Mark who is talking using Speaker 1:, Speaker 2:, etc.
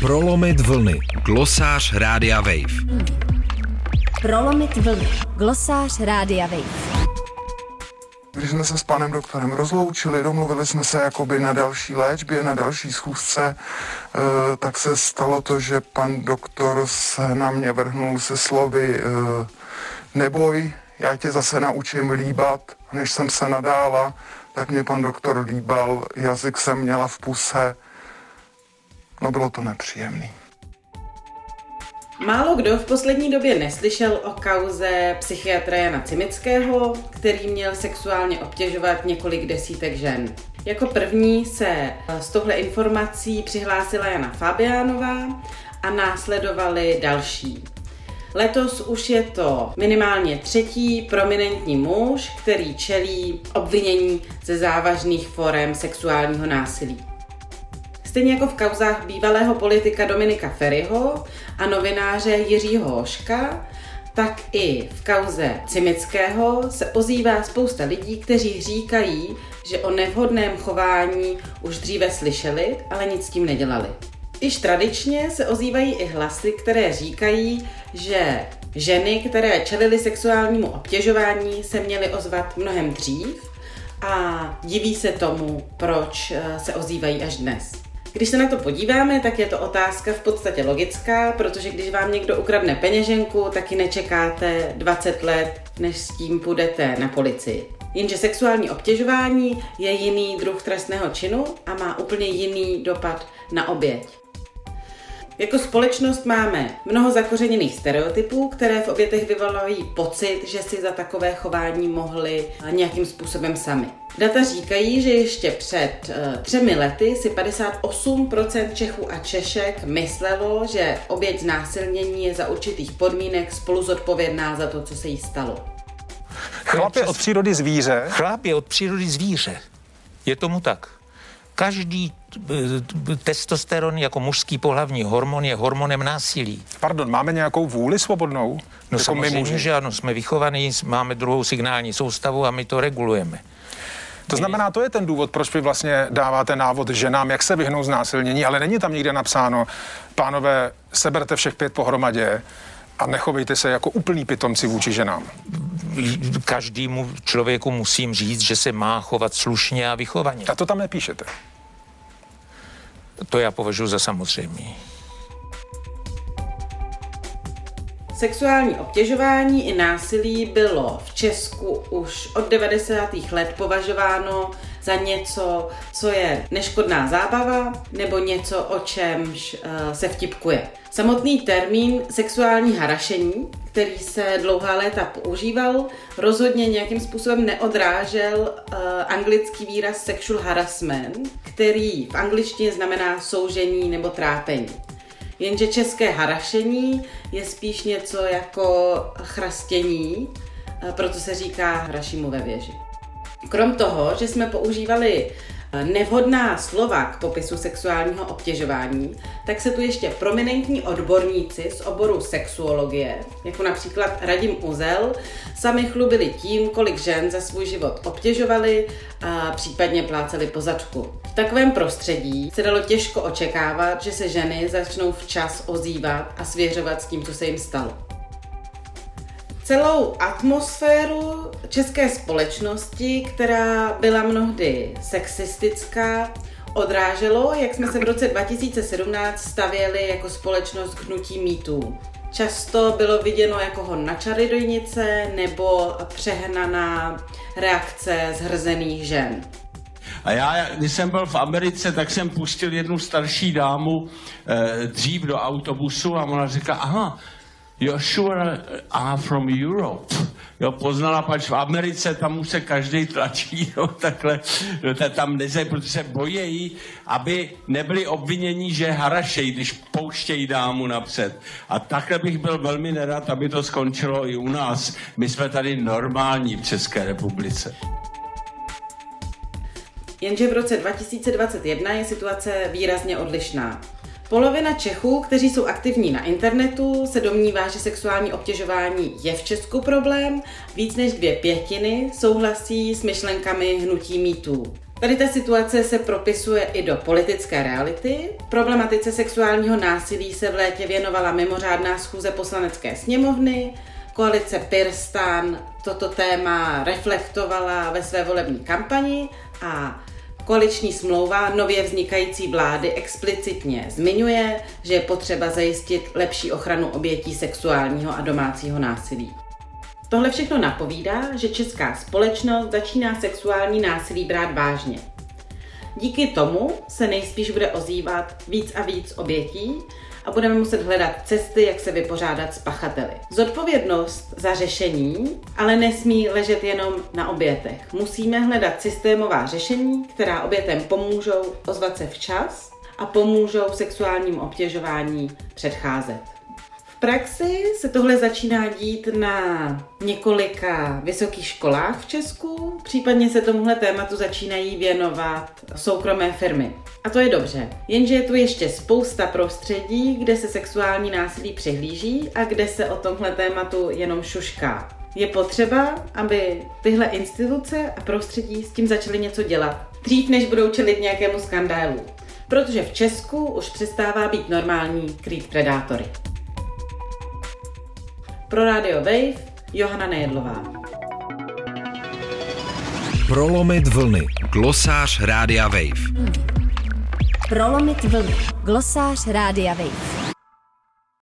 Speaker 1: Prolomit vlny. Glosář Rádia Wave.
Speaker 2: Prolomit vlny. Glosář Rádia Wave.
Speaker 3: Když jsme se s panem doktorem rozloučili, domluvili jsme se jakoby na další léčbě, na další schůzce, eh, tak se stalo to, že pan doktor se na mě vrhnul se slovy eh, neboj, já tě zase naučím líbat. Než jsem se nadála, tak mě pan doktor líbal, jazyk jsem měla v puse, no bylo to nepříjemný.
Speaker 4: Málo kdo v poslední době neslyšel o kauze psychiatra Jana Cimického, který měl sexuálně obtěžovat několik desítek žen. Jako první se s touhle informací přihlásila Jana Fabiánová a následovali další. Letos už je to minimálně třetí prominentní muž, který čelí obvinění ze závažných forem sexuálního násilí. Stejně jako v kauzách bývalého politika Dominika Ferryho a novináře Jiřího Hoška, tak i v kauze Cimického se ozývá spousta lidí, kteří říkají, že o nevhodném chování už dříve slyšeli, ale nic s tím nedělali. Již tradičně se ozývají i hlasy, které říkají, že ženy, které čelily sexuálnímu obtěžování, se měly ozvat mnohem dřív a diví se tomu, proč eh, se ozývají až dnes. Když se na to podíváme, tak je to otázka v podstatě logická, protože když vám někdo ukradne peněženku, taky nečekáte 20 let, než s tím půjdete na policii. Jenže sexuální obtěžování je jiný druh trestného činu a má úplně jiný dopad na oběť. Jako společnost máme mnoho zakořeněných stereotypů, které v obětech vyvolají pocit, že si za takové chování mohli nějakým způsobem sami. Data říkají, že ještě před uh, třemi lety si 58% Čechů a Češek myslelo, že oběť znásilnění je za určitých podmínek spolu zodpovědná za to, co se jí stalo.
Speaker 5: Chlap je od přírody zvíře.
Speaker 6: Chlap je od přírody zvíře. Je tomu tak. Každý eh, testosteron jako mužský pohlavní hormon je hormonem násilí.
Speaker 5: Pardon, máme nějakou vůli svobodnou?
Speaker 6: No
Speaker 5: jako
Speaker 6: samozřejmě,
Speaker 5: my
Speaker 6: že ano, jsme vychovaní, máme druhou signální soustavu a my to regulujeme.
Speaker 5: To znamená, to je ten důvod, proč vy vlastně dáváte návod ženám, jak se vyhnout znásilnění, ale není tam nikde napsáno, pánové, seberte všech pět pohromadě a nechovejte se jako úplný pitomci vůči ženám.
Speaker 6: Každému člověku musím říct, že se má chovat slušně a vychovaně.
Speaker 5: A to tam nepíšete.
Speaker 6: To já považuji za samozřejmé.
Speaker 4: Sexuální obtěžování i násilí bylo v Česku už od 90. let považováno za něco, co je neškodná zábava nebo něco, o čemž uh, se vtipkuje. Samotný termín sexuální harašení, který se dlouhá léta používal, rozhodně nějakým způsobem neodrážel uh, anglický výraz sexual harassment, který v angličtině znamená soužení nebo trápení. Jenže české harašení je spíš něco jako chrastění, uh, proto se říká hrašímu ve věži. Krom toho, že jsme používali eh, nevhodná slova k popisu sexuálního obtěžování, tak se tu ještě prominentní odborníci z oboru sexuologie, jako například Radim Uzel, sami chlubili tím, kolik žen za svůj život obtěžovali a případně pláceli po zadku. V takovém prostředí se dalo těžko očekávat, že se ženy začnou včas ozývat a svěřovat s tím, co se jim stalo. Celou atmosféru české společnosti, která byla mnohdy sexistická, odráželo, jak jsme se v roce 2017 stavěli jako společnost k hnutí mýtů. Často bylo viděno jako hon na čarodojnice nebo přehnaná reakce zhrzených žen.
Speaker 7: A já, když jsem byl v Americe, tak jsem pustil jednu starší dámu eh, dřív do autobusu a ona říká, aha, sure are from Europe. Jo, poznala, pač v Americe tam už se každý tlačí, jo, takhle, jo, tam neze, protože se bojejí, aby nebyli obvinění, že harašejí, když pouštějí dámu napřed. A takhle bych byl velmi nerad, aby to skončilo i u nás. My jsme tady normální v České republice.
Speaker 4: Jenže v roce 2021 je situace výrazně odlišná. Polovina Čechů, kteří jsou aktivní na internetu, se domnívá, že sexuální obtěžování je v Česku problém. Víc než dvě pětiny souhlasí s myšlenkami hnutí mýtů. Tady ta situace se propisuje i do politické reality. Problematice sexuálního násilí se v létě věnovala mimořádná schůze poslanecké sněmovny. Koalice Pirstan toto téma reflektovala ve své volební kampani a Koaliční smlouva nově vznikající vlády explicitně zmiňuje, že je potřeba zajistit lepší ochranu obětí sexuálního a domácího násilí. Tohle všechno napovídá, že česká společnost začíná sexuální násilí brát vážně. Díky tomu se nejspíš bude ozývat víc a víc obětí a budeme muset hledat cesty, jak se vypořádat s pachateli. Zodpovědnost za řešení ale nesmí ležet jenom na obětech. Musíme hledat systémová řešení, která obětem pomůžou ozvat se včas a pomůžou sexuálním obtěžování předcházet praxi se tohle začíná dít na několika vysokých školách v Česku, případně se tomuhle tématu začínají věnovat soukromé firmy. A to je dobře. Jenže je tu ještě spousta prostředí, kde se sexuální násilí přehlíží a kde se o tomhle tématu jenom šušká. Je potřeba, aby tyhle instituce a prostředí s tím začaly něco dělat. Dřív, než budou čelit nějakému skandálu. Protože v Česku už přestává být normální krýt predátory. Pro Radio Wave Johana Nejedlová.
Speaker 1: Prolomit vlny. Glosář Rádia Wave.
Speaker 2: Prolomit vlny. Glosář Rádia Wave.